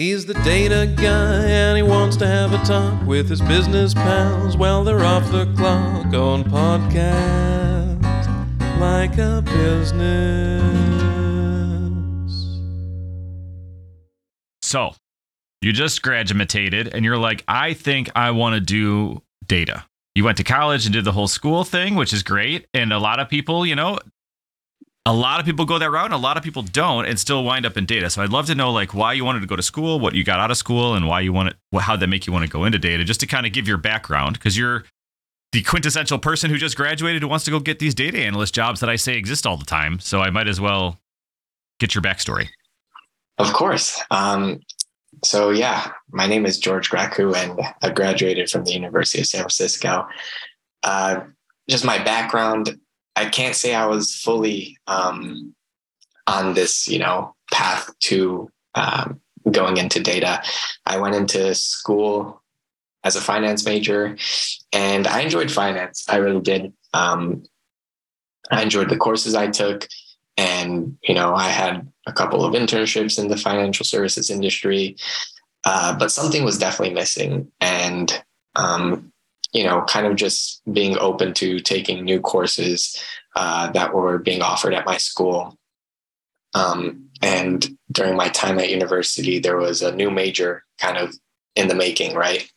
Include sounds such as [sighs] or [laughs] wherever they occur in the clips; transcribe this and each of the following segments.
He's the data guy and he wants to have a talk with his business pals while they're off the clock on podcast like a business. So you just graduated and you're like, I think I want to do data. You went to college and did the whole school thing, which is great. And a lot of people, you know, a lot of people go that route and a lot of people don't and still wind up in data. So I'd love to know like why you wanted to go to school, what you got out of school and why you wanted how that make you want to go into data just to kind of give your background because you're the quintessential person who just graduated who wants to go get these data analyst jobs that I say exist all the time. So I might as well get your backstory. Of course. Um, so yeah, my name is George Grecu and I graduated from the University of San Francisco. Uh, just my background, I can't say I was fully um, on this, you know, path to um, going into data. I went into school as a finance major, and I enjoyed finance. I really did. Um, I enjoyed the courses I took, and you know, I had a couple of internships in the financial services industry, uh, but something was definitely missing, and um, you know, kind of just being open to taking new courses uh, that were being offered at my school. Um, and during my time at university, there was a new major kind of in the making, right?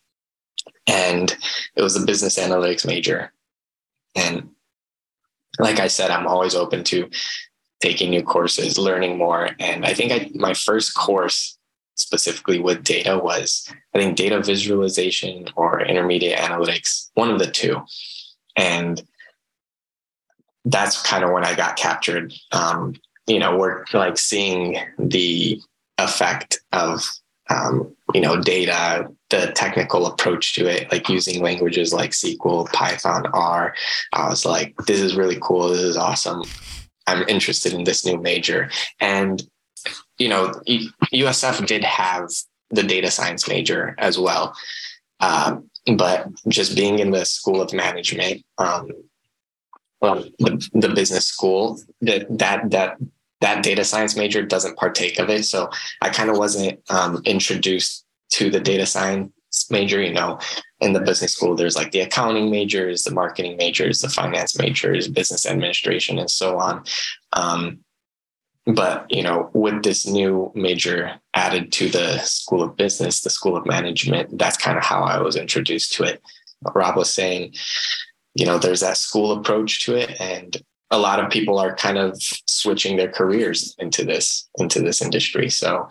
And it was a business analytics major. And like I said, I'm always open to taking new courses, learning more. And I think I, my first course specifically with data was I think data visualization or intermediate analytics, one of the two. And that's kind of when I got captured. Um, you know, we're like seeing the effect of um, you know data, the technical approach to it, like using languages like SQL, Python, R. I was like, this is really cool. This is awesome. I'm interested in this new major. And you know, USF did have the data science major as well. Um, but just being in the school of management, um, well, the, the business school, that that that that data science major doesn't partake of it. So I kind of wasn't um, introduced to the data science major. You know, in the business school, there's like the accounting majors, the marketing majors, the finance majors, business administration, and so on. Um, but you know with this new major added to the school of business the school of management that's kind of how i was introduced to it rob was saying you know there's that school approach to it and a lot of people are kind of switching their careers into this into this industry so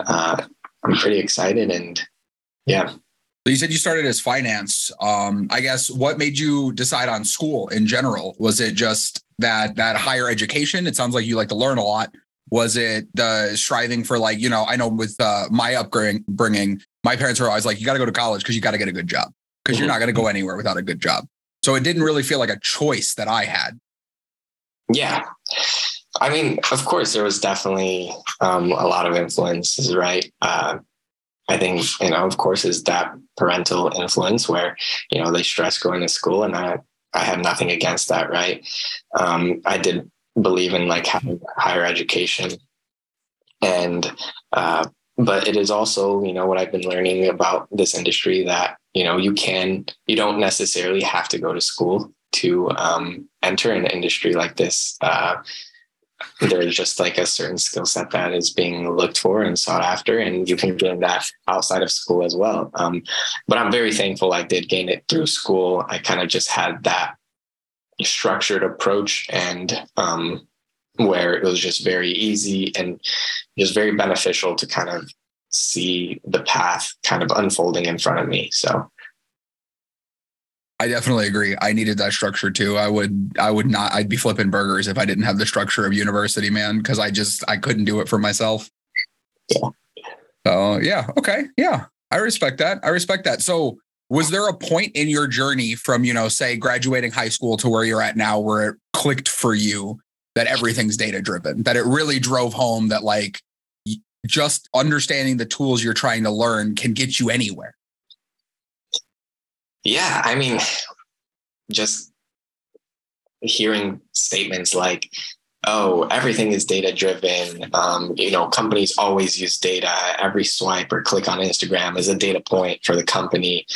uh, i'm pretty excited and yeah you said you started as finance. Um, I guess what made you decide on school in general? Was it just that that higher education? It sounds like you like to learn a lot. Was it the striving for like you know? I know with uh, my upbringing, my parents were always like, you got to go to college because you got to get a good job because mm-hmm. you're not going to go anywhere without a good job. So it didn't really feel like a choice that I had. Yeah. I mean, of course, there was definitely um, a lot of influences, right? Uh, I think, you know, of course, is that parental influence where, you know, they stress going to school and I, I have nothing against that. Right. Um, I did believe in like higher education and, uh, but it is also, you know, what I've been learning about this industry that, you know, you can, you don't necessarily have to go to school to um, enter an industry like this. Uh, there's just like a certain skill set that is being looked for and sought after and you can gain that outside of school as well. Um, but i'm very thankful i did gain it through school. I kind of just had that structured approach and um, where it was just very easy and just very beneficial to kind of see the path kind of unfolding in front of me. So I definitely agree. I needed that structure too. I would I would not I'd be flipping burgers if I didn't have the structure of university, man, because I just I couldn't do it for myself. Yeah. So yeah, okay. Yeah. I respect that. I respect that. So was there a point in your journey from, you know, say graduating high school to where you're at now where it clicked for you that everything's data driven, that it really drove home that like just understanding the tools you're trying to learn can get you anywhere? Yeah, I mean, just hearing statements like oh, everything is data driven. Um, you know, companies always use data. Every swipe or click on Instagram is a data point for the company.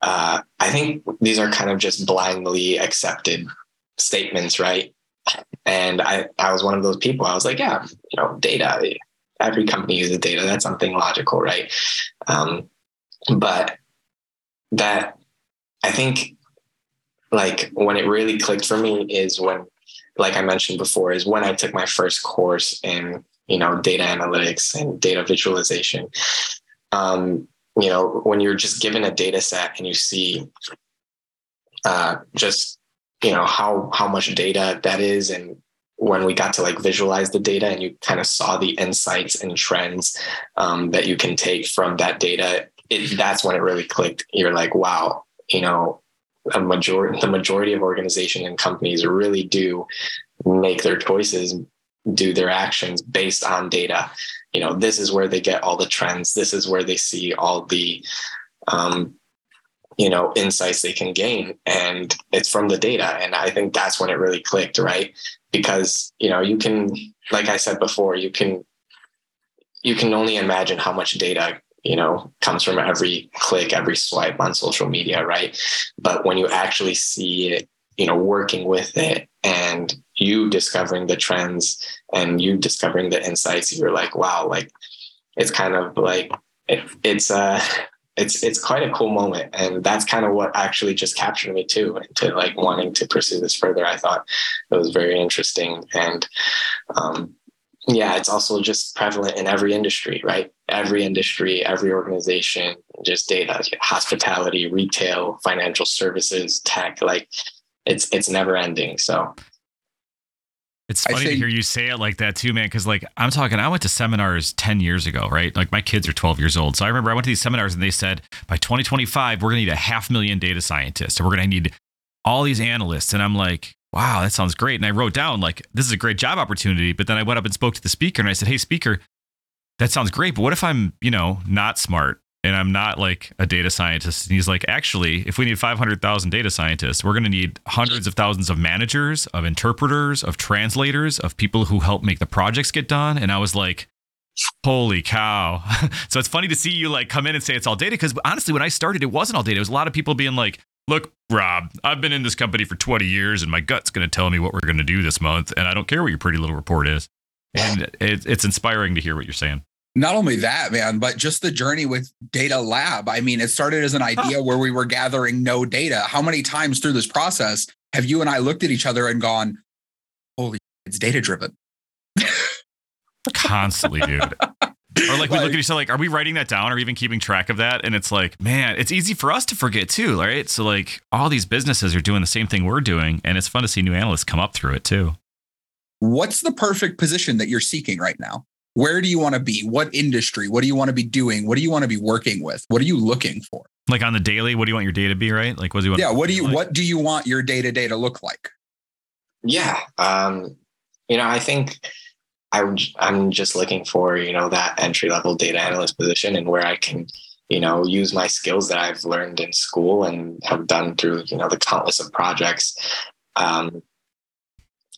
Uh, I think these are kind of just blindly accepted statements, right? And I, I was one of those people. I was like, yeah, you know, data. Every company uses data. That's something logical, right? Um, but that I think like when it really clicked for me is when like I mentioned before, is when I took my first course in, you know, data analytics and data visualization. Um, you know, when you're just given a data set and you see uh, just, you know, how how much data that is and when we got to like visualize the data and you kind of saw the insights and trends um, that you can take from that data, it, that's when it really clicked. You're like, wow, you know, a majority the majority of organizations and companies really do make their choices do their actions based on data. You know this is where they get all the trends. This is where they see all the um, you know insights they can gain. And it's from the data. And i think that's when it really clicked right? Because you know you can like i said before you can you can only imagine how much data you know comes from every click every swipe on social media right? But when you actually see it you know working with it and you discovering the trends and you discovering the insights you're like wow like it's kind of like it, it's uh it's it's quite a cool moment. And that's kind of what actually just captured me too into like wanting to pursue this further. I thought it was very interesting and um yeah, it's also just prevalent in every industry, right? Every industry, every organization, just data, hospitality, retail, financial services, tech, like it's it's never ending. So it's funny think, to hear you say it like that too, man. Cause like I'm talking, I went to seminars 10 years ago, right? Like my kids are 12 years old. So I remember I went to these seminars and they said by 2025, we're gonna need a half million data scientists and we're gonna need all these analysts. And I'm like, wow, that sounds great. And I wrote down, like, this is a great job opportunity. But then I went up and spoke to the speaker and I said, hey, speaker, that sounds great. But what if I'm, you know, not smart and I'm not like a data scientist? And he's like, actually, if we need 500,000 data scientists, we're going to need hundreds of thousands of managers, of interpreters, of translators, of people who help make the projects get done. And I was like, holy cow. [laughs] so it's funny to see you like come in and say it's all data. Cause honestly, when I started, it wasn't all data. It was a lot of people being like, look, Rob, I've been in this company for 20 years and my gut's going to tell me what we're going to do this month. And I don't care what your pretty little report is. And [sighs] it, it's inspiring to hear what you're saying. Not only that, man, but just the journey with Data Lab. I mean, it started as an idea where we were gathering no data. How many times through this process have you and I looked at each other and gone, holy, it's data driven? [laughs] Constantly, dude. Or like we look at each other like, are we writing that down or even keeping track of that? And it's like, man, it's easy for us to forget too, right? So like all these businesses are doing the same thing we're doing, and it's fun to see new analysts come up through it too. What's the perfect position that you're seeking right now? Where do you want to be? What industry? What do you want to be doing? What do you want to be working with? What are you looking for? Like on the daily, what do you want your day to be, right? Like what do you want? Yeah, what do you like? what do you want your day to day to look like? Yeah. Um, you know, I think I I'm just looking for you know that entry level data analyst position and where I can you know use my skills that I've learned in school and have done through you know the countless of projects. Um,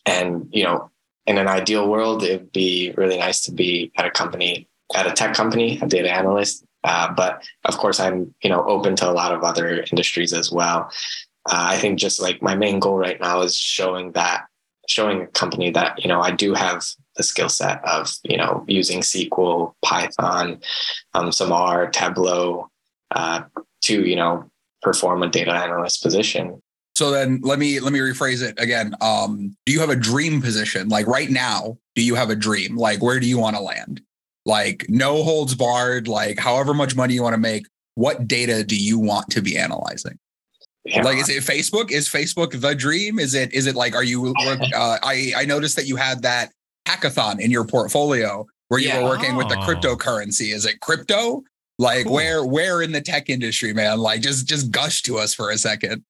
and you know, in an ideal world, it'd be really nice to be at a company, at a tech company, a data analyst. Uh, but of course, I'm you know open to a lot of other industries as well. Uh, I think just like my main goal right now is showing that showing a company that you know I do have the skill set of you know using SQL, Python, um, some R, Tableau uh, to you know perform a data analyst position. So then let me let me rephrase it again. Um, do you have a dream position? Like right now, do you have a dream? Like where do you want to land? Like no holds barred. Like however much money you want to make. What data do you want to be analyzing? Yeah. Like, is it Facebook? Is Facebook the dream? Is it? Is it like? Are you? [laughs] Uh, I I noticed that you had that hackathon in your portfolio where you yeah. were working oh. with the oh. cryptocurrency. Is it crypto? Like cool. where where in the tech industry, man? Like just just gush to us for a second.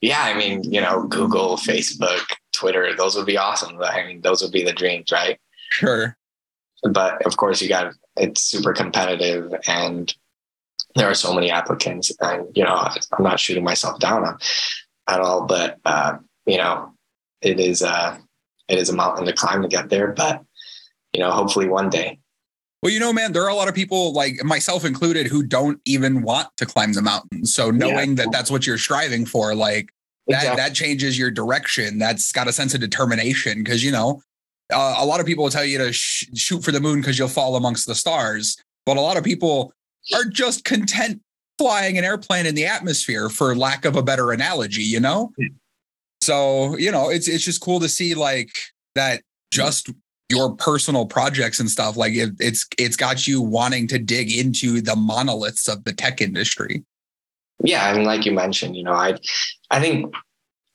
Yeah, I mean, you know, Google, Facebook, Twitter, those would be awesome. I mean, those would be the dreams, right? Sure. But of course, you got it's super competitive and there are so many applicants and you know i'm not shooting myself down at all but uh, you know it is uh it is a mountain to climb to get there, but you know, hopefully one day. Well, you know, man, there are a lot of people like myself included who don't even want to climb the mountain. So knowing yeah. that that's what you're striving for, like that, exactly. that changes your direction. That's got a sense of determination because, you know, uh, a lot of people will tell you to sh- shoot for the moon because you'll fall amongst the stars. But a lot of people are just content flying an airplane in the atmosphere for lack of a better analogy, you know? So, you know, it's it's just cool to see like that just your personal projects and stuff like it, it's it's got you wanting to dig into the monoliths of the tech industry. Yeah and like you mentioned you know i i think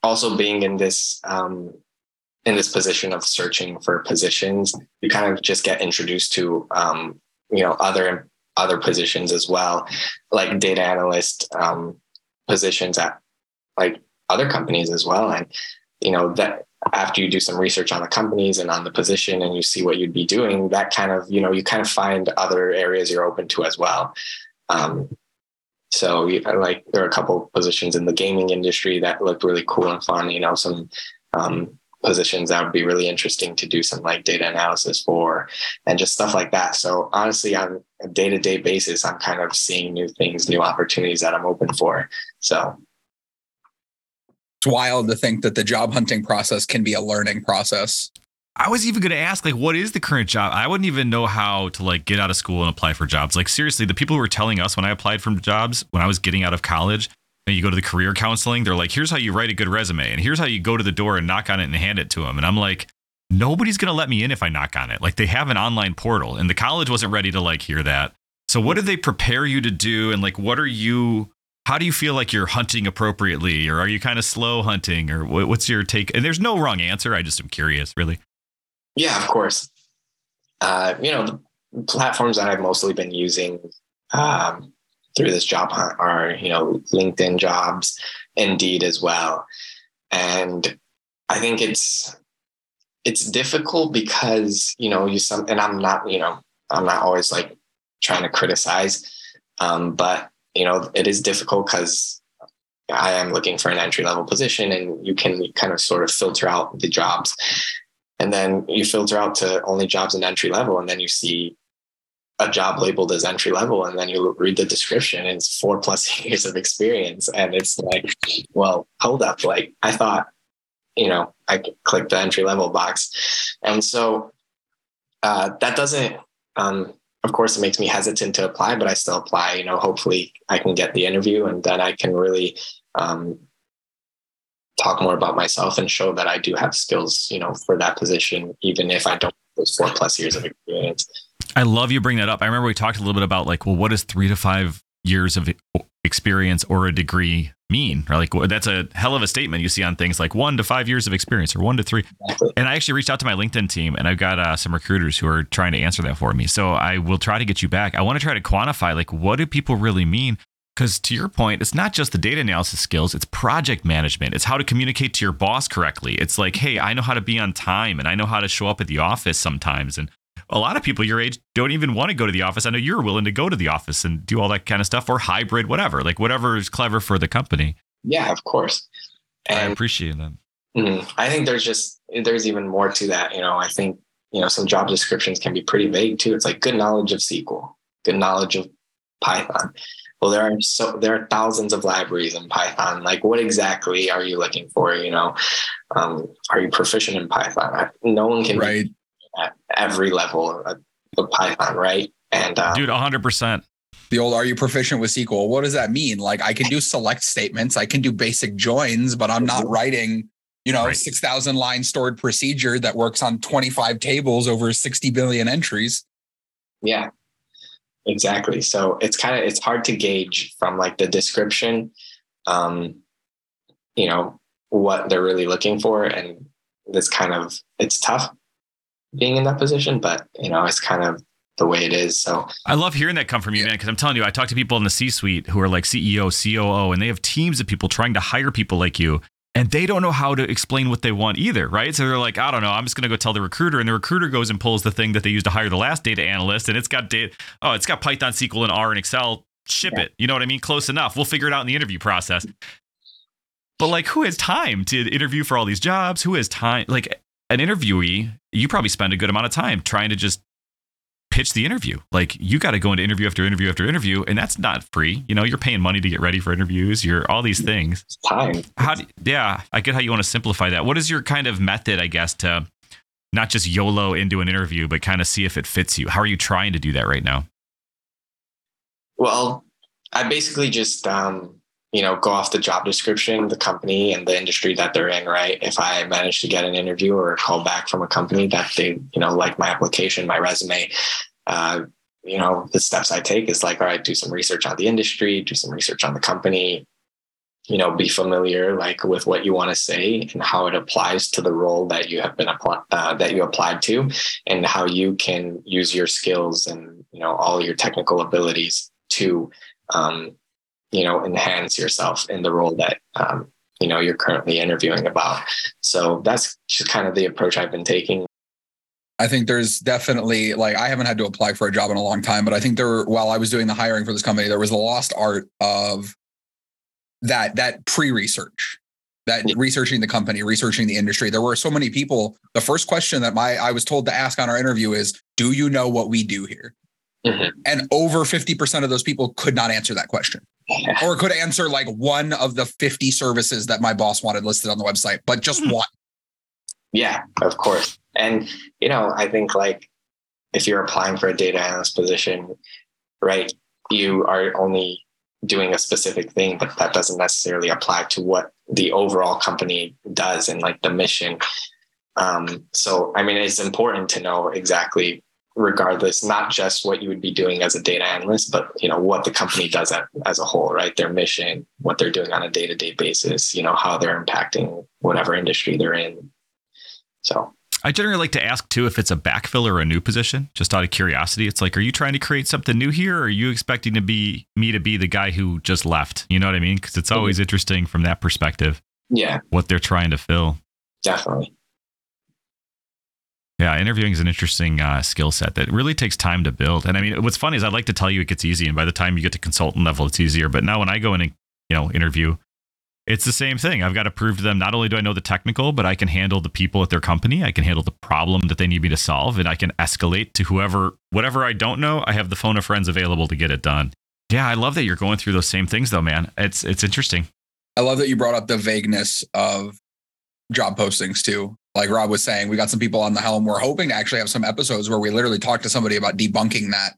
also being in this um in this position of searching for positions you kind of just get introduced to um you know other other positions as well like data analyst um positions at like other companies as well. And you know that after you do some research on the companies and on the position and you see what you'd be doing that kind of you know you kind of find other areas you're open to as well. Um, so like there are a couple positions in the gaming industry that look really cool and fun you know some um, positions that would be really interesting to do some like data analysis for and just stuff like that. So honestly on a day-to-day basis i'm kind of seeing new things new opportunities that i'm open for. So it's wild to think that the job hunting process can be a learning process. I was even going to ask, like, what is the current job? I wouldn't even know how to like get out of school and apply for jobs. Like, seriously, the people who were telling us when I applied for jobs when I was getting out of college, and you go to the career counseling, they're like, here's how you write a good resume, and here's how you go to the door and knock on it and hand it to them. And I'm like, nobody's going to let me in if I knock on it. Like, they have an online portal, and the college wasn't ready to like hear that. So, what do they prepare you to do? And like, what are you how do you feel like you're hunting appropriately? Or are you kind of slow hunting? Or what's your take? And there's no wrong answer i just am curious really. Yeah of course. Uh, you know the platforms that i've mostly been using um, through this job hunt are you know linkedin jobs indeed as well. And i think it's it's difficult because you know you some and i'm not you know i'm not always like trying to criticize um, but you know, it is difficult because I am looking for an entry level position and you can kind of sort of filter out the jobs. And then you filter out to only jobs in entry level. And then you see a job labeled as entry level. And then you read the description and it's four plus [laughs] years of experience. And it's like, well, hold up. Like I thought, you know, I clicked the entry level box. And so uh, that doesn't um, of course it makes me hesitant to apply but i still apply you know hopefully i can get the interview and then i can really um, talk more about myself and show that i do have skills you know for that position even if i don't have those four plus years of experience. I love you bring that up. I remember we talked a little bit about like well what is three to five years of experience or a degree mean? Or like that's a hell of a statement you see on things like one to five years of experience or one to three. And I actually reached out to my LinkedIn team and I've got uh, some recruiters who are trying to answer that for me. So I will try to get you back. I want to try to quantify like what do people really mean? Because to your point, it's not just the data analysis skills, it's project management. It's how to communicate to your boss correctly. It's like, hey, I know how to be on time and I know how to show up at the office sometimes. And a lot of people your age don't even want to go to the office. I know you're willing to go to the office and do all that kind of stuff or hybrid, whatever, like whatever is clever for the company. Yeah, of course. And, I appreciate that. Mm, I think there's just, there's even more to that. You know, I think, you know, some job descriptions can be pretty vague too. It's like good knowledge of SQL, good knowledge of Python. Well, there are so there are thousands of libraries in Python. Like, what exactly are you looking for? You know, um, are you proficient in Python? No one can right at every level of, of Python, right? And um, dude, hundred percent. The old, are you proficient with SQL? What does that mean? Like, I can do select statements, I can do basic joins, but I'm not writing, you know, right. six thousand line stored procedure that works on twenty five tables over sixty billion entries. Yeah, exactly. So it's kind of it's hard to gauge from like the description, um, you know, what they're really looking for, and this kind of it's tough being in that position, but you know, it's kind of the way it is. So I love hearing that come from you, man. Because I'm telling you, I talk to people in the C-suite who are like CEO, COO, and they have teams of people trying to hire people like you, and they don't know how to explain what they want either, right? So they're like, I don't know, I'm just gonna go tell the recruiter, and the recruiter goes and pulls the thing that they used to hire the last data analyst, and it's got data. Oh, it's got Python, SQL, and R and Excel. Ship yeah. it. You know what I mean? Close enough. We'll figure it out in the interview process. But like, who has time to interview for all these jobs? Who has time? Like, an interviewee, you probably spend a good amount of time trying to just pitch the interview. Like you got to go into interview after interview after interview, and that's not free. You know, you're paying money to get ready for interviews. You're all these things. It's time. How? Do, yeah, I get how you want to simplify that. What is your kind of method, I guess, to not just YOLO into an interview, but kind of see if it fits you? How are you trying to do that right now? Well, I basically just um, you know go off the job description, the company, and the industry that they're in. Right. If I manage to get an interview or a call back from a company that they you know like my application, my resume. Uh, you know the steps I take is like all right, do some research on the industry, do some research on the company, you know be familiar like with what you want to say and how it applies to the role that you have been apply, uh, that you applied to and how you can use your skills and you know all your technical abilities to um, you know enhance yourself in the role that um, you know you're currently interviewing about. So that's just kind of the approach i've been taking. I think there's definitely like I haven't had to apply for a job in a long time, but I think there while I was doing the hiring for this company, there was a lost art of that that pre-research that researching the company researching the industry. There were so many people. The first question that my i was told to ask on our interview is do you know what we do here? Mhm. and over 50% of those people could not answer that question or could answer like one of the 50 services that my boss wanted listed on the website but just Hmm. one Yeah, of course. And, you know, I think like if you're applying for a data analyst position, right, you are only doing a specific thing, but that doesn't necessarily apply to what the overall company does and like the mission. Um, so, I mean, it's important to know exactly, regardless, not just what you would be doing as a data analyst, but you know what the company does as, as a whole, right? Their mission, what they're doing on a day-to-day basis, you know how they're impacting whatever industry they're in. So, I generally like to ask too if it's a backfill or a new position, just out of curiosity. It's like, are you trying to create something new here, or are you expecting to be me to be the guy who just left? You know what I mean? Because it's mm-hmm. always interesting from that perspective yeah, what they're trying to fill. definitely. Yeah, interviewing is an interesting uh, skill set that really takes time to build. And I mean, what's funny is I'd like to tell you it gets easy, and by the time you get to consultant level, it's easier. But now when I go in and you know interview, it's the same thing. I've got to prove to them not only do I know the technical, but I can handle the people at their company. I can handle the problem that they need me to solve, and I can escalate to whoever, whatever I don't know. I have the phone of friends available to get it done. Yeah, I love that you're going through those same things, though, man. It's it's interesting. I love that you brought up the vagueness of job postings too. Like Rob was saying, we got some people on the helm. We're hoping to actually have some episodes where we literally talk to somebody about debunking that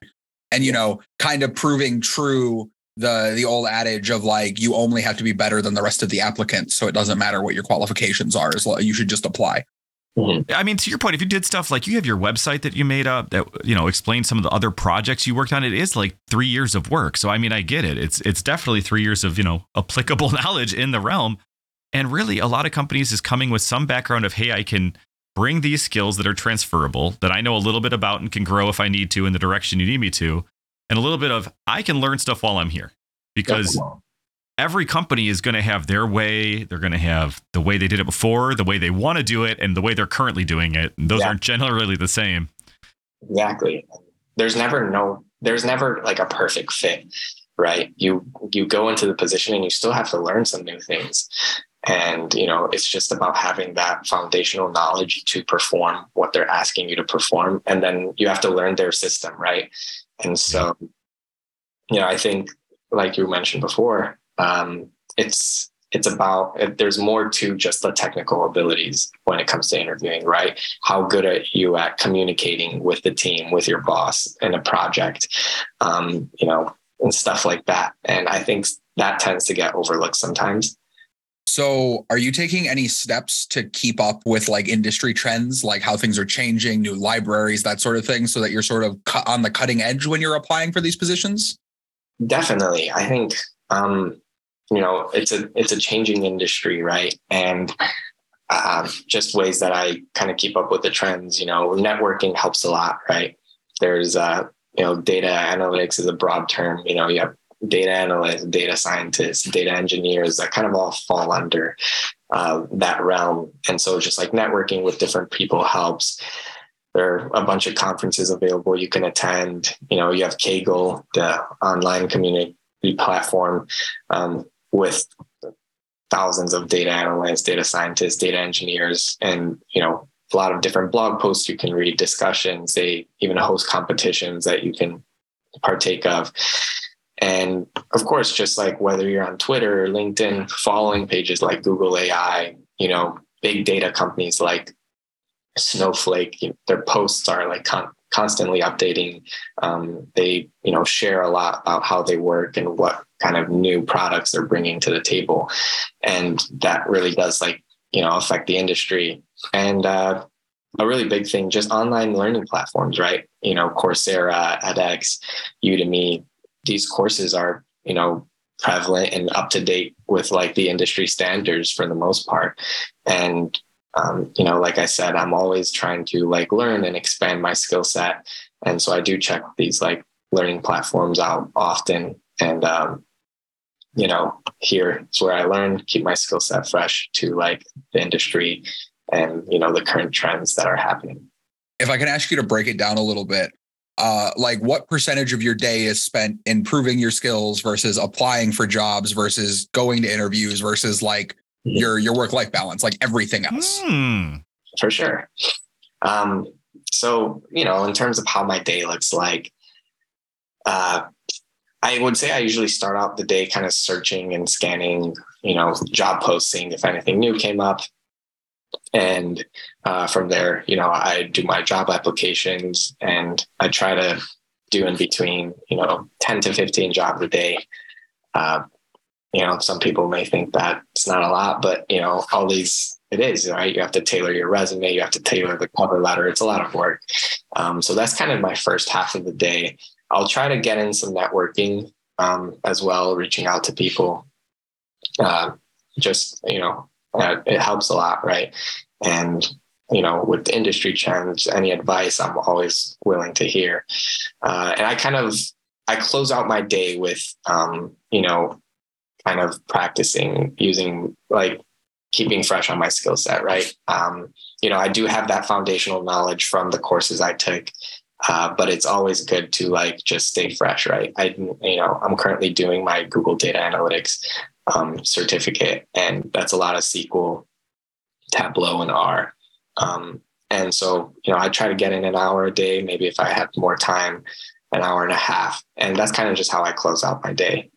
and, you know, kind of proving true the the old adage of like you only have to be better than the rest of the applicants. So it doesn't matter what your qualifications are, as you should just apply. Mm-hmm. I mean, to your point, if you did stuff like you have your website that you made up that you know explains some of the other projects you worked on, it is like three years of work. So I mean, I get it. It's it's definitely three years of you know applicable [laughs] knowledge in the realm. And really, a lot of companies is coming with some background of hey, I can bring these skills that are transferable that I know a little bit about and can grow if I need to in the direction you need me to, and a little bit of I can learn stuff while I'm here because every company is going to have their way. They're going to have the way they did it before, the way they want to do it, and the way they're currently doing it. And those Yeah. aren't generally the same. Exactly. There's never no there's never like a perfect fit, right? You you go into the position and you still have to learn some new things. And you know, it's just about having that foundational knowledge to perform what they're asking you to perform. And then you have to learn their system, right? And so, you know, I think like you mentioned before, um, it's it's about there's more to just the technical abilities when it comes to interviewing, right? How good are you at communicating with the team, with your boss in a project, um, you know, and stuff like that. And I think that tends to get overlooked sometimes. So, are you taking any steps to keep up with like industry trends, like how things are changing, new libraries, that sort of thing, so that you're sort of cu- on the cutting edge when you're applying for these positions? Definitely, I think um, you know it's a it's a changing industry, right? And um, just ways that I kind of keep up with the trends. You know, networking helps a lot, right? There's uh, you know, data analytics is a broad term. You know, you have data analysts, data scientists, data engineers that kind of all fall under uh, that realm. And so, just like networking with different people helps. There are a bunch of conferences available you can attend. You know, you have Kaggle, the online community platform, um, with thousands of data analysts, data scientists, data engineers, and you know a lot of different blog posts you can read, discussions. They even host competitions that you can partake of. And of course, just like whether you're on Twitter or LinkedIn, following pages like Google AI, you know, big data companies like Snowflake, you know, their posts are like con- constantly updating. Um, they, you know, share a lot about how they work and what kind of new products they're bringing to the table, and that really does like you know affect the industry. And uh, a really big thing, just online learning platforms, right? You know, Coursera, edX, Udemy. These courses are, you know, prevalent and up to date with like the industry standards for the most part. And um, you know, like I said, I'm always trying to like learn and expand my skill set. And so I do check these like learning platforms out often. And, um, you know, here is where I learn, keep my skill set fresh to like the industry and, you know, the current trends that are happening. If I can ask you to break it down a little bit, uh, like what percentage of your day is spent improving your skills versus applying for jobs versus going to interviews versus like your your work life balance, like everything else. Hmm. For sure. Um, so you know, in terms of how my day looks like, uh, I would say I usually start out the day kind of searching and scanning, you know, job posting if anything new came up. And uh, from there, you know, I do my job applications and I try to do in between, you know, 10 to 15 jobs a day. Uh, you know, some people may think that it's not a lot, but you know, all these it is right. You have to tailor your resume, you have to tailor the cover letter. It's a lot of work. Um, so that's kind of my first half of the day. I'll try to get in some networking um, as well, reaching out to people. Uh, just you know, it helps a lot, right? And you know, with industry trends, any advice I'm always willing to hear. Uh, and I kind of I close out my day with um, you know kind of practicing using like keeping fresh on my skill set, right? Um, you know, I do have that foundational knowledge from the courses I took, uh, but it's always good to like just stay fresh, right? I, you know, I'm currently doing my Google Data Analytics um, certificate, and that's a lot of SQL, Tableau, and R. Um, and so, you know, I try to get in an hour a day, maybe if I have more time, an hour and a half. And that's kind of just how I close out my day.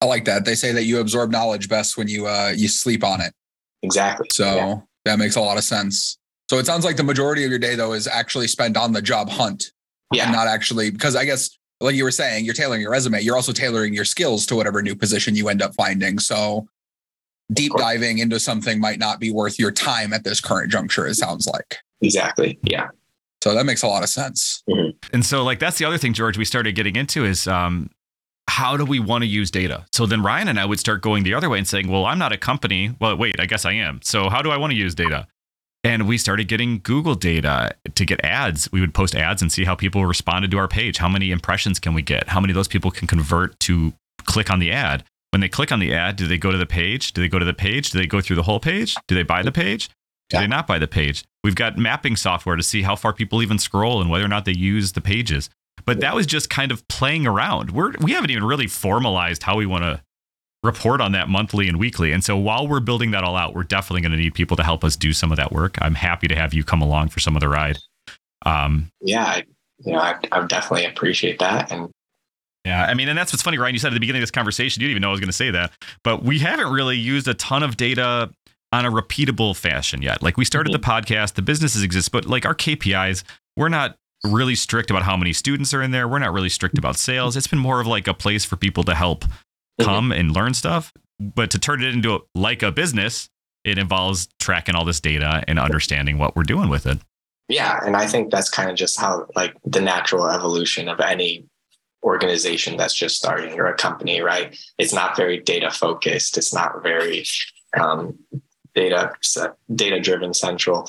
I like that. They say that you absorb knowledge best when you uh you sleep on it. Exactly. So yeah. that makes a lot of sense. So it sounds like the majority of your day though is actually spent on the job hunt. Yeah. And not actually because I guess like you were saying, you're tailoring your resume, you're also tailoring your skills to whatever new position you end up finding. So deep diving into something might not be worth your time at this current juncture, it sounds like. Exactly. Yeah. So that makes a lot of sense. Mm-hmm. And so like that's the other thing, George, we started getting into is um how do we want to use data? So then Ryan and I would start going the other way and saying, well, I'm not a company. Well, wait, I guess I am. So how do I want to use data? And we started getting Google data to get ads. We would post ads and see how people responded to our page. How many impressions can we get? How many of those people can convert to click on the ad? When they click on the ad, do they go to the page? Do they go to the page? Do they go through the whole page? Do they buy the page? Do yeah. they not buy the page? We've got mapping software to see how far people even scroll and whether or not they use the pages. But that was just kind of playing around. We're we haven't even really formalized how we want to report on that monthly and weekly. And so while we're building that all out, we're definitely going to need people to help us do some of that work. I'm happy to have you come along for some of the ride. Um, yeah, I, you know, I, I definitely appreciate that. And yeah, I mean, and that's what's funny, Ryan. You said at the beginning of this conversation, you didn't even know I was going to say that, but we haven't really used a ton of data on a repeatable fashion yet. Like we started mm-hmm. the podcast, the businesses exist, but like our KPIs, we're not really strict about how many students are in there. We're not really strict about sales. It's been more of like a place for people to help. Come mm-hmm. and learn stuff. But to turn it into a, like a business, it involves tracking all this data and understanding what we're doing with it. Yeah, and I think that's kind of just how like the natural evolution of any organization that's just starting or a company, right? It's not very data focused. It's not very um, data data driven central.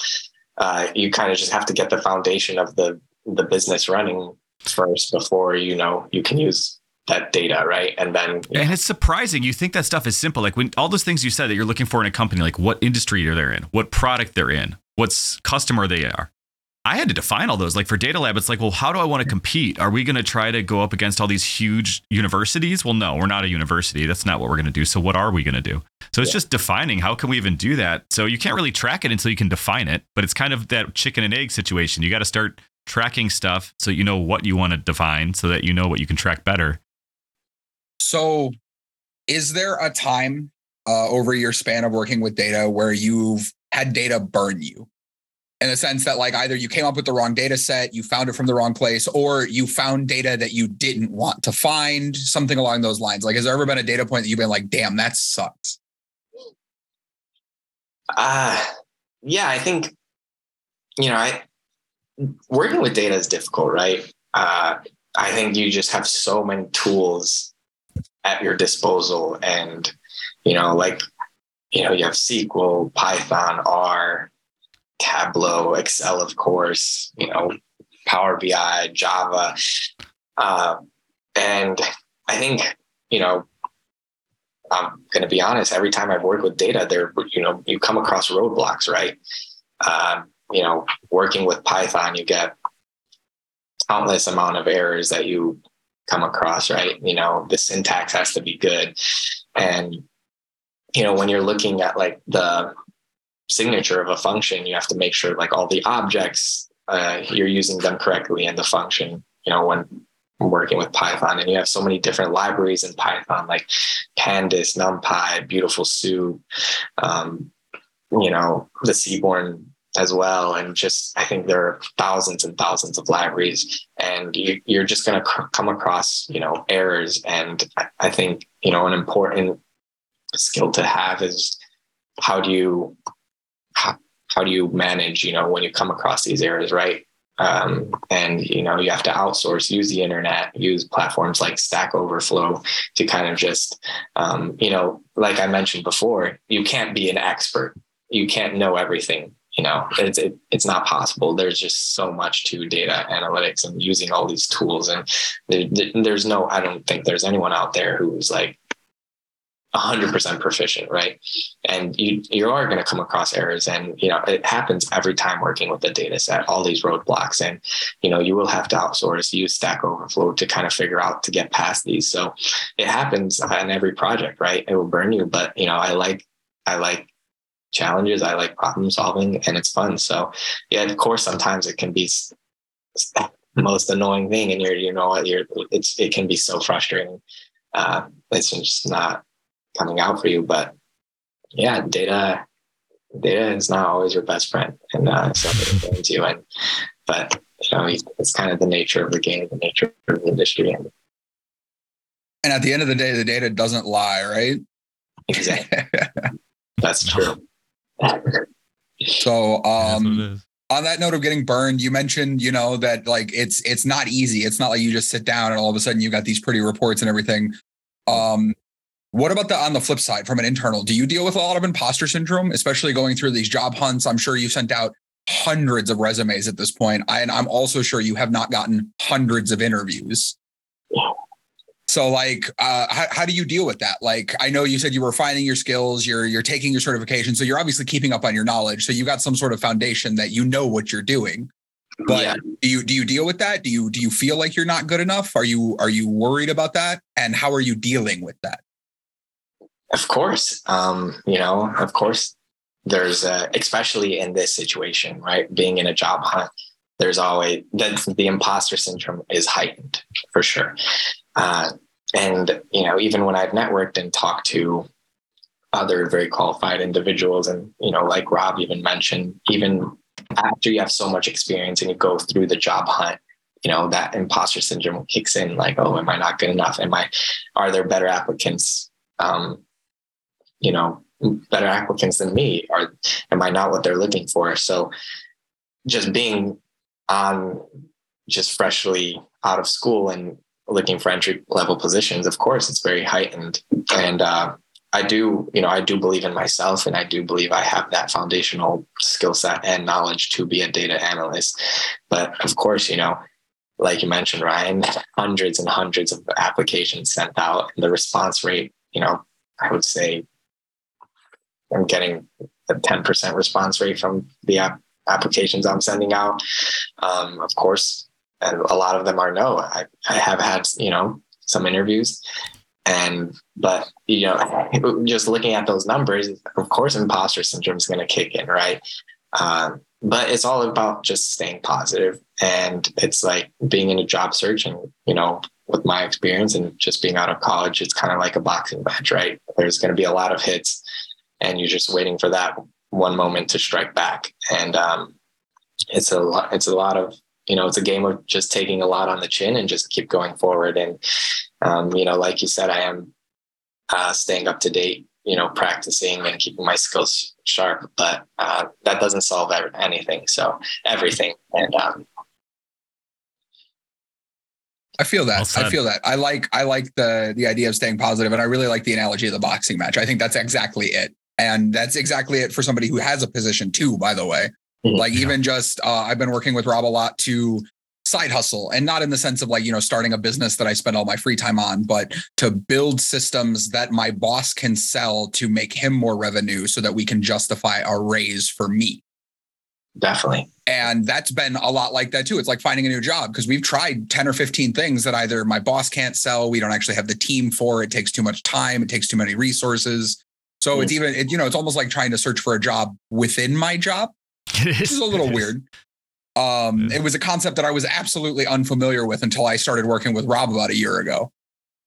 Uh, you kind of just have to get the foundation of the the business running first before you know you can use that data, right? And then And it's surprising. You think that stuff is simple. Like when all those things you said that you're looking for in a company, like what industry are they in, what product they're in, what's customer they are. I had to define all those. Like for data lab, it's like, well, how do I want to compete? Are we going to try to go up against all these huge universities? Well, no, we're not a university. That's not what we're going to do. So what are we going to do? So it's yeah. just defining how can we even do that? So you can't really track it until you can define it, but it's kind of that chicken and egg situation. You got to start tracking stuff so you know what you want to define so that you know what you can track better. So is there a time uh, over your span of working with data where you've had data burn you? in the sense that like either you came up with the wrong data set, you found it from the wrong place, or you found data that you didn't want to find, something along those lines. Like, has there ever been a data point that you've been like, damn, that sucks? Uh yeah, I think you know, I working with data is difficult, right? Uh I think you just have so many tools at your disposal and you know, like you know, you have SQL, Python, R, Tableau, Excel, of course, you know, Power BI, Java. Uh, and I think, you know, I'm going to be honest, every time I've worked with data, there, you know, you come across roadblocks, right? Um, you know, working with Python, you get countless amount of errors that you come across, right? You know, the syntax has to be good. And, you know, when you're looking at like the signature of a function, you have to make sure like all the objects uh, you're using them correctly in the function. You know, when working with Python, and you have so many different libraries in Python, like Pandas, NumPy, Beautiful Soup, um, you know, the Seaborn as well. And just, I think there are thousands and thousands of libraries, and you, are just going to come across, you know, errors. And I, I think, you know, an important skill to have is how do you how, how do you manage, you know, when you come across these errors, right? Um, and you know you have to outsource use the internet use platforms like stack overflow to kind of just um, you know like i mentioned before you can't be an expert you can't know everything you know it's it, it's not possible there's just so much to data analytics and using all these tools and there, there's no i don't think there's anyone out there who's like 100% proficient, right? And you you are going to come across errors, and you know it happens every time working with the data set. All these roadblocks, and you know you will have to outsource, use Stack Overflow to kind of figure out to get past these. So it happens in every project, right? It will burn you, but you know I like I like challenges. I like problem solving, and it's fun. So yeah, of course, sometimes it can be [laughs] most annoying thing, and you're you know you're it's it can be so frustrating. Uh, it's just not coming out for you. But yeah, data data is not always your best friend, and uh, something brings you. And but you know, it's kind of the nature of the game, the nature of the industry, and and at the end of the day, the data doesn't lie, right? Exactly. [laughs] That's true. So, um, on that note of getting burned, you mentioned, you know, that like it's it's not easy. It's not like you just sit down and all of a sudden you got these pretty reports and everything. Um, what about the on the flip side from an internal? Do you deal with a lot of imposter syndrome, especially going through these job hunts? I'm sure you sent out hundreds of resumes at this point. I, and I'm also sure you have not gotten hundreds of interviews. So like, uh, how, how do you deal with that? Like, I know you said you were finding your skills, you're, you're taking your certification. So you're obviously keeping up on your knowledge. So you got some sort of foundation that you know what you're doing. But yeah. do you, do you deal with that? Do you, do you feel like you're not good enough? Are you, are you worried about that? And how are you dealing with that? Of course, um, you know, of course, there's a, especially in this situation, right? Being in a job hunt, there's always that the imposter syndrome is heightened for sure. Uh, and you know, even when I've networked and talked to other very qualified individuals, and you know, like Rob even mentioned, even after you have so much experience and you go through the job hunt, you know that imposter syndrome kicks in like oh am i not good enough? Am i are there better applicants um, you know better applicants than me? Or am i not what they're looking for? So just being on just freshly out of school and looking for entry level positions of course it's very heightened and uh, i do you know i do believe in myself and i do believe i have that foundational skill set and knowledge to be a data analyst but of course you know like you mentioned ryan [laughs] hundreds and hundreds of applications sent out and the response rate you know i would say I'm getting a 10% response rate from the app applications I'm sending out. Um, of course, a lot of them are no. I, I have had, you know, some interviews and, but, you know, [laughs] just looking at those numbers, of course, imposter syndrome is going to kick in, right? Um, but it's all about just staying positive and it's like being in a job search and, you know, with my experience and just being out of college, it's kind of like a boxing match, right? There's going to be a lot of hits and you're just waiting for that one moment to strike back. And, um, it's a lot, it's a lot of you know, it's a game of just taking a lot on the chin and just keep going forward. And, um, you know, like you said, I am uh, staying up to date, you know, practicing and keeping my skills sharp, but uh, that doesn't solve anything. So everything. And, um, I feel that. Well I feel that. I like I like the the idea of staying positive, and I really like the analogy of the boxing match. I think that's exactly it, and that's exactly it for somebody who has a position too. By the way, Mm-hmm. Like even just uh, I've been working with Rob a lot to side hustle and not in the sense of like you know starting a business that i spend all my free time on but to build systems that my boss can sell to make him more revenue so that we can justify a raise for me. Definitely. And that's been a lot like that too. It's like finding a new job because we've tried 10 or 15 things that either my boss can't sell we don't actually have the team for it takes too much time it takes too many resources. So mm-hmm. it's even it, you know it's almost like trying to search for a job within my job This is a little weird. Um. It was a concept that I was absolutely unfamiliar with until I started working with Rob about a year ago.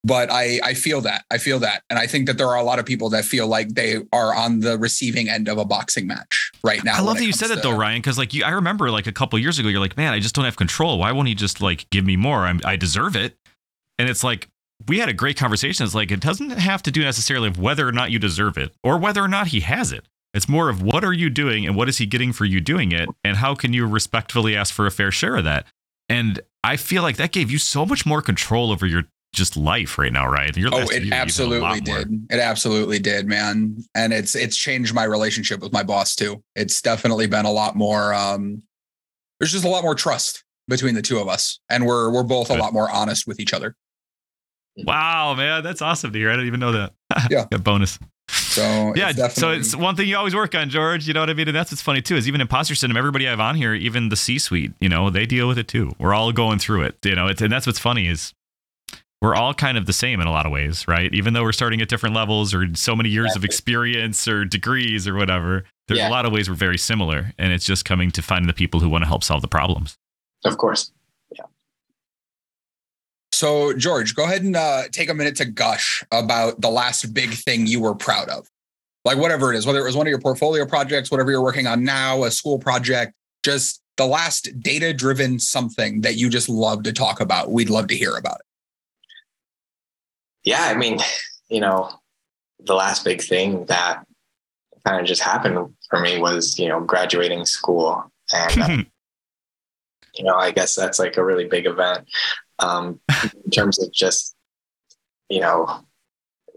But I, I feel that. I feel that. And I think that there are a lot of people that feel like they are on the receiving end of a boxing match right now. I love that you said that though, Ryan, because like you, I remember like a couple years ago, you're like, man, I just don't have control. Why won't he just like give me more? I'm, I deserve it. And it's like, we had a great conversation. It's like, it doesn't have to do necessarily of whether or not you deserve it or whether or not he has it. It's more of what are you doing and what is he getting for you doing it? And how can you respectfully ask for a fair share of that? And I feel like that gave you so much more control over your just life right now, right? Your oh, it absolutely did. More. It absolutely did, man. And it's it's changed my relationship with my boss too. It's definitely been a lot more um there's just a lot more trust between the two of us. And we're we're both Good. a lot more honest with each other. Wow, man, that's awesome to hear. I didn't even know that. [laughs] Yeah. bonus. So yeah, it's so it's one thing you always work on, George. You know what I mean? And that's what's funny too is even imposter syndrome. Everybody I have on here, even the C-suite, you know, they deal with it too. We're all going through it. You know, it's, and that's what's funny is we're all kind of the same in a lot of ways, right? Even though we're starting at different levels or so many years of experience or degrees or whatever, there's yeah. a lot of ways we're very similar, and it's just coming to finding the people who want to help solve the problems. Of course. So, George, go ahead and uh, take a minute to gush about the last big thing you were proud of. Like, whatever it is, whether it was one of your portfolio projects, whatever you're working on now, a school project, just the last data driven something that you just love to talk about. We'd love to hear about it. Yeah. I mean, you know, the last big thing that kind of just happened for me was, you know, graduating school. And, uh, [laughs] you know, I guess that's like a really big event um, in terms of just you know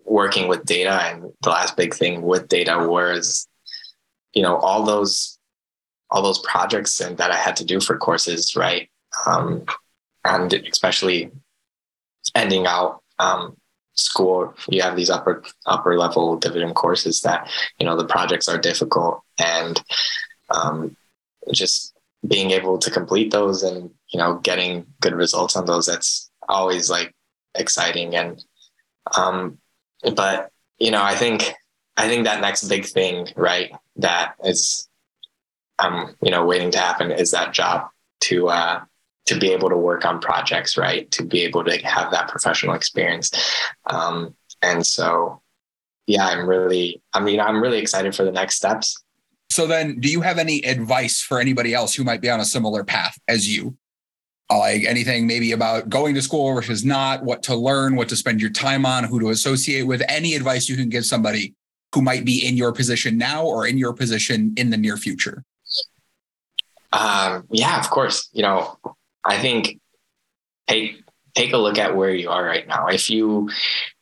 working with data and the last big thing with data was you know all those all those projects and that i had to do for courses right? Um, and especially ending out um, school you have these upper upper level division courses that you know the projects are difficult. And um, just being able to complete those and you know getting good results on those that's always like exciting. And um but you know i think i think that next big thing right that is um you know waiting to happen is that job to uh to be able to work on projects right to be able to have that professional experience. Um and so yeah i'm really i mean i'm really excited for the next steps. So then, do you have any advice for anybody else who might be on a similar path as you? Like anything maybe about going to school versus not, what to learn, what to spend your time on, who to associate with, any advice you can give somebody who might be in your position now or in your position in the near future? Um, yeah, of course. You know, I think take take a look at where you are right now. If you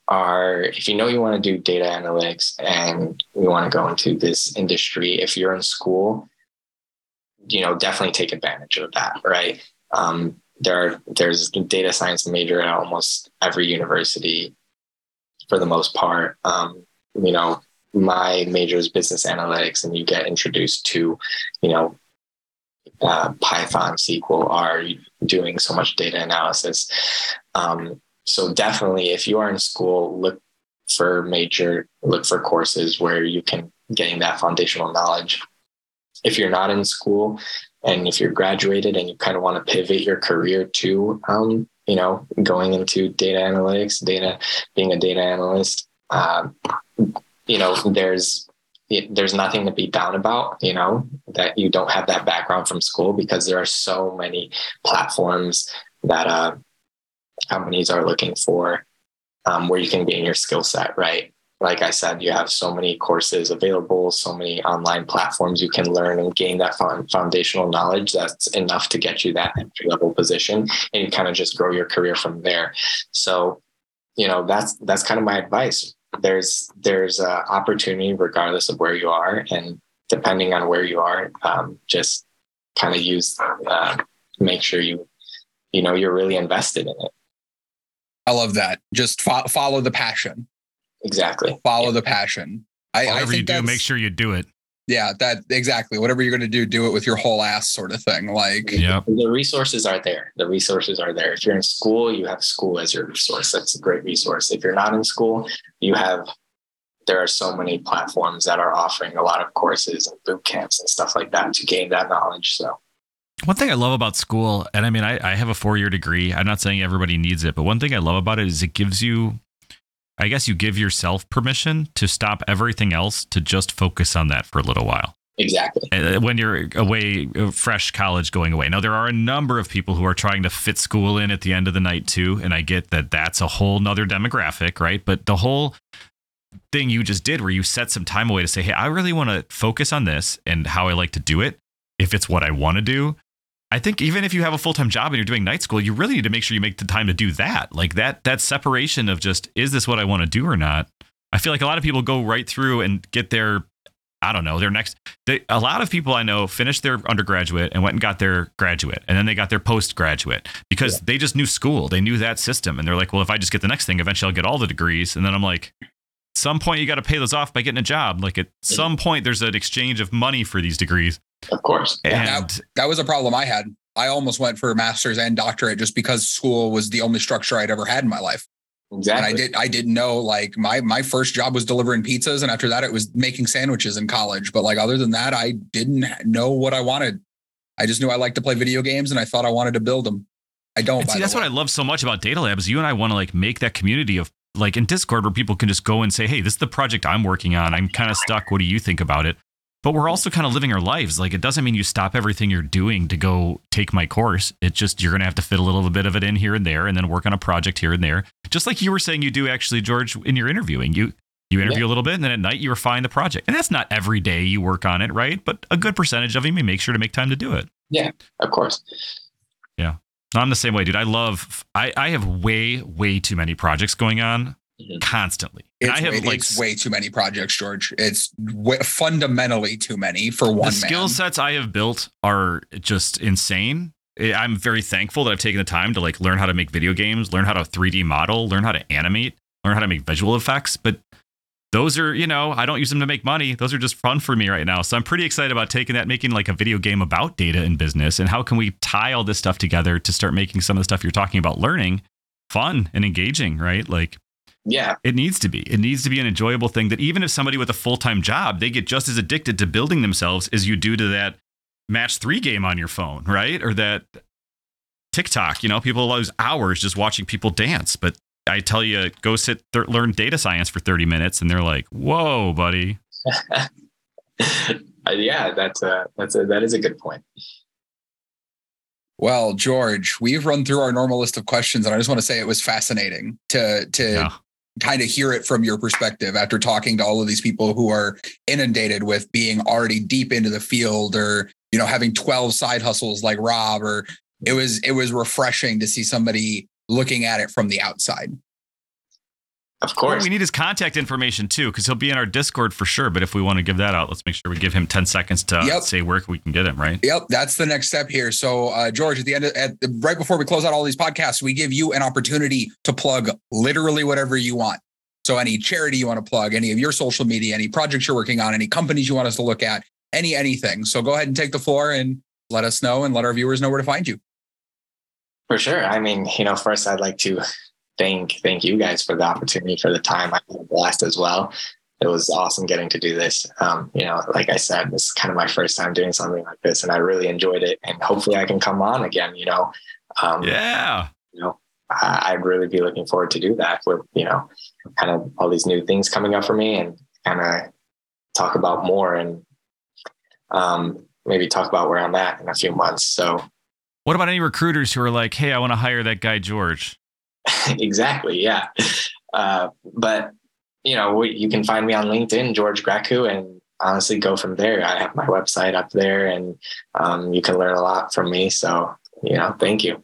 are if you know you want to do data analytics and you want to go into this industry, if you're in school, you know, definitely take advantage of that, right? Um, there are, there's data science major at almost every university for the most part. Um, you know, my major is business analytics and you get introduced to, you know, uh, Python, SQL, R, doing so much data analysis. Um, so definitely, if you are in school, look for major, look for courses where you can gain that foundational knowledge. If you're not in school, and if you're graduated and you kind of want to pivot your career to, um, you know, going into data analytics, data, being a data analyst, um, you know, there's it, there's nothing to be down about, you know, that you don't have that background from school because there are so many platforms that uh, companies are looking for um, where you can gain your skill set, right? Like I said, you have so many courses available, so many online platforms you can learn and gain that foundational knowledge that's enough to get you that entry level position and kind of just grow your career from there. So, you know, that's that's kind of my advice. There's there's a opportunity regardless of where you are and depending on where you are um, just kind of use uh, make sure you you know you're really invested in it. I love that. Just fo- follow the passion exactly. Follow yeah. the passion. I, whatever I you do make sure you do it. Yeah that exactly. Whatever you're going to do do it with your whole ass sort of thing like yeah. The resources are there. The resources are there. If you're in school you have school as your resource. That's a great resource. If you're not in school you have there are so many platforms that are offering a lot of courses and boot camps and stuff like that to gain that knowledge so. One thing I love about school, and I mean, I, I have a four year degree. I'm not saying everybody needs it, but one thing I love about it is it gives you I guess you give yourself permission to stop everything else to just focus on that for a little while. Exactly. Uh, when you're away, uh, fresh college going away. Now, there are a number of people who are trying to fit school in at the end of the night, too. And I get that that's a whole nother demographic, right? But the whole thing you just did where you set some time away to say, hey, I really want to focus on this and how I like to do it, if it's what I want to do, I think even if you have a full time job and you're doing night school, you really need to make sure you make the time to do that. Like that that separation of just is this what I want to do or not? I feel like a lot of people go right through and get their I don't know, their next they, a lot of people I know finished their undergraduate and went and got their graduate and then they got their postgraduate because yeah. they just knew school. They knew that system and they're like, well, if I just get the next thing, eventually I'll get all the degrees. And then I'm like, some point you got to pay those off by getting a job. Like at some point there's an exchange of money for these degrees. Of course. And that, that was a problem I had. I almost went for a master's and doctorate just because school was the only structure I'd ever had in my life. Exactly. And I did I didn't know like my my first job was delivering pizzas and after that it was making sandwiches in college. But like other than that, I didn't know what I wanted. I just knew I liked to play video games and I thought I wanted to build them. I don't. see, that's way. what I love so much about Data Labs. You and I want to like make that community of like in Discord where people can just go and say, "Hey, this is the project I'm working on. I'm kind of stuck. What do you think about it?" But we're also kind of living our lives. Like it doesn't mean you stop everything you're doing to go take my course. It's just you're going to have to fit a little bit of it in here and there, and then work on a project here and there. Just like you were saying, you do actually, George, in your interviewing. You you interview yeah. a little bit, and then at night you refine the project. And that's not every day you work on it, right? But a good percentage of you may make sure to make time to do it. Yeah, of course. Yeah. I'm the same way, dude. I love. I I have way way too many projects going on. Mm-hmm. constantly. It's, I have way, like it's way too many projects, George. It's way, fundamentally too many for one. The skill man. sets I have built are just insane. I'm very thankful that I've taken the time to like learn how to make video games, learn how to 3D model, learn how to animate, learn how to make visual effects. But those are, you know, I don't use them to make money. Those are just fun for me right now. So I'm pretty excited about taking that, making like a video game about data and business, and how can we tie all this stuff together to start making some of the stuff you're talking about learning fun and engaging, right? Like yeah. It needs to be. It needs to be an enjoyable thing that even if somebody with a full time job, they get just as addicted to building themselves as you do to that match three game on your phone, right? Or that TikTok. You know, people lose hours just watching people dance. But I tell you, go sit, th- learn data science for 30 minutes, and they're like, whoa, buddy. [laughs] Uh, yeah, that's a, that's a, that is a good point. Well, George, we've run through our normal list of questions, and I just want to say it was fascinating to to yeah kind of hear it from your perspective after talking to all of these people who are inundated with being already deep into the field or you know having 12 side hustles like Rob or it was it was refreshing to see somebody looking at it from the outside. Of course. What we need his contact information too, because he'll be in our Discord for sure. But if we want to give that out, let's make sure we give him 10 seconds to yep. say where we can get him, right? Yep. That's the next step here. So, uh, George, at the end of at, right before we close out all these podcasts, we give you an opportunity to plug literally whatever you want. So, any charity you want to plug, any of your social media, any projects you're working on, any companies you want us to look at, any anything. So, go ahead and take the floor and let us know and let our viewers know where to find you. For sure. I mean, you know, first I'd like to thank thank you guys for the opportunity for the time. I had a blast as well. It was awesome getting to do this. Um, you know, like I said, this is kind of my first time doing something like this, and I really enjoyed it. And hopefully, I can come on again. You know, um, Yeah. you know, I, I'd really be looking forward to do that with you know, kind of all these new things coming up for me, and kind of talk about more and um, maybe talk about where I'm at in a few months. So What about any recruiters who are like, hey, I want to hire that guy George? [laughs] exactly. Yeah. Uh, but you know, you can find me on LinkedIn, George Grecu, and honestly go from there. I have my website up there and, um, you can learn a lot from me. So, you know, thank you.